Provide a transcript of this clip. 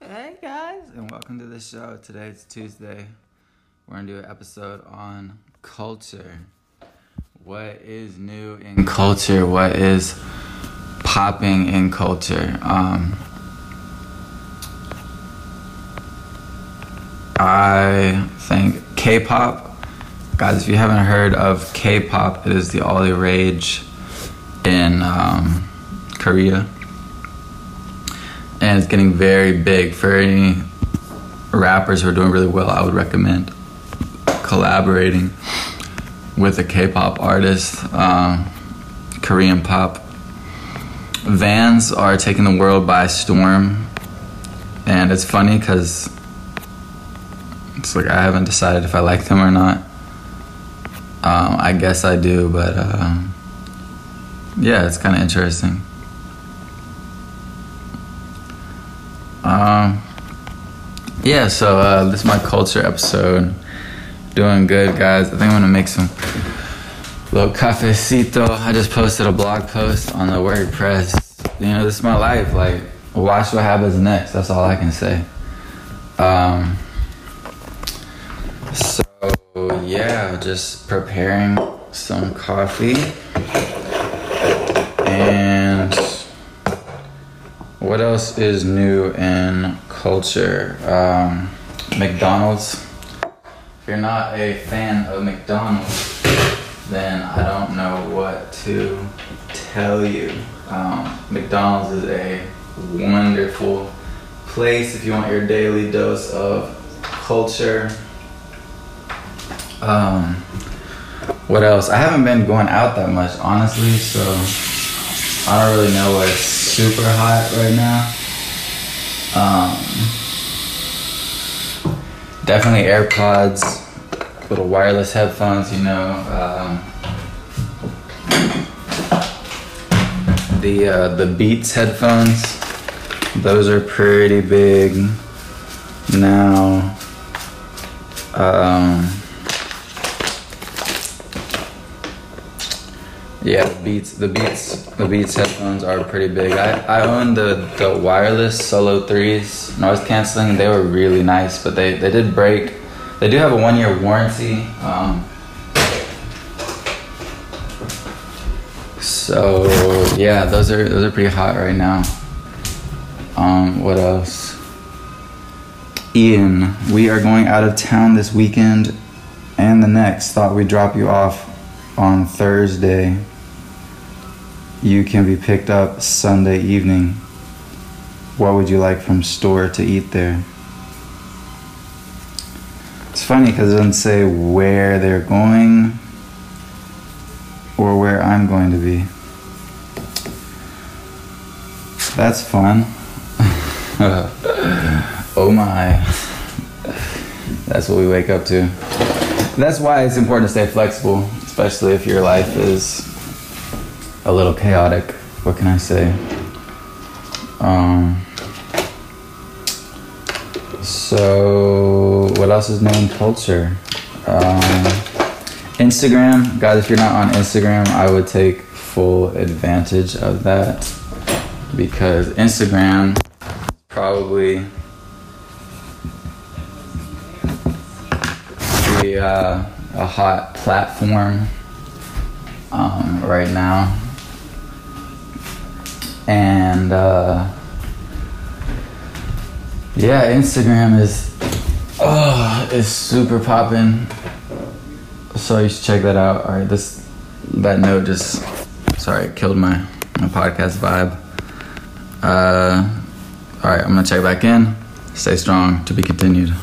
Hey guys, and welcome to the show. Today it's Tuesday. We're gonna do an episode on culture. What is new in culture? What is popping in culture? Um, I think K-pop. Guys, if you haven't heard of K-pop, it is the all the rage in um, Korea and it's getting very big for any rappers who are doing really well. I would recommend collaborating with a K-pop artist, um, Korean pop. Vans are taking the world by storm, and it's funny because it's like I haven't decided if I like them or not. Um, I guess I do, but uh, yeah, it's kind of interesting. Um, yeah, so uh, this is my culture episode. Doing good, guys. I think I'm gonna make some little cafecito. I just posted a blog post on the WordPress. You know, this is my life. Like, watch what happens next. That's all I can say. Um, so yeah, just preparing some coffee what else is new in culture? Um, McDonald's. If you're not a fan of McDonald's, then I don't know what to tell you. Um, McDonald's is a wonderful place if you want your daily dose of culture. Um, what else? I haven't been going out that much, honestly, so I don't really know what's super hot right now. Um, definitely AirPods, little wireless headphones, you know. Um, the uh, the Beats headphones, those are pretty big now. Um, Yeah, Beats, the Beats, the Beats headphones are pretty big. I, I own the the wireless Solo threes, noise canceling. They were really nice, but they they did break. They do have a one year warranty. Um, so yeah, those are those are pretty hot right now. Um, what else? Ian, we are going out of town this weekend and the next. Thought we'd drop you off on Thursday you can be picked up Sunday evening. What would you like from store to eat there? It's funny because it doesn't say where they're going or where I'm going to be. That's fun. oh my. That's what we wake up to. That's why it's important to stay flexible, especially if your life is a little chaotic. What can I say? Um, so, what else is new in culture? Um, Instagram, guys. If you're not on Instagram, I would take full advantage of that because Instagram probably uh, a hot platform um, right now and uh, yeah, Instagram is oh, is super popping. So you should check that out. All right, this that note just sorry it killed my my podcast vibe. Uh, all right, I'm gonna check back in. Stay strong. To be continued.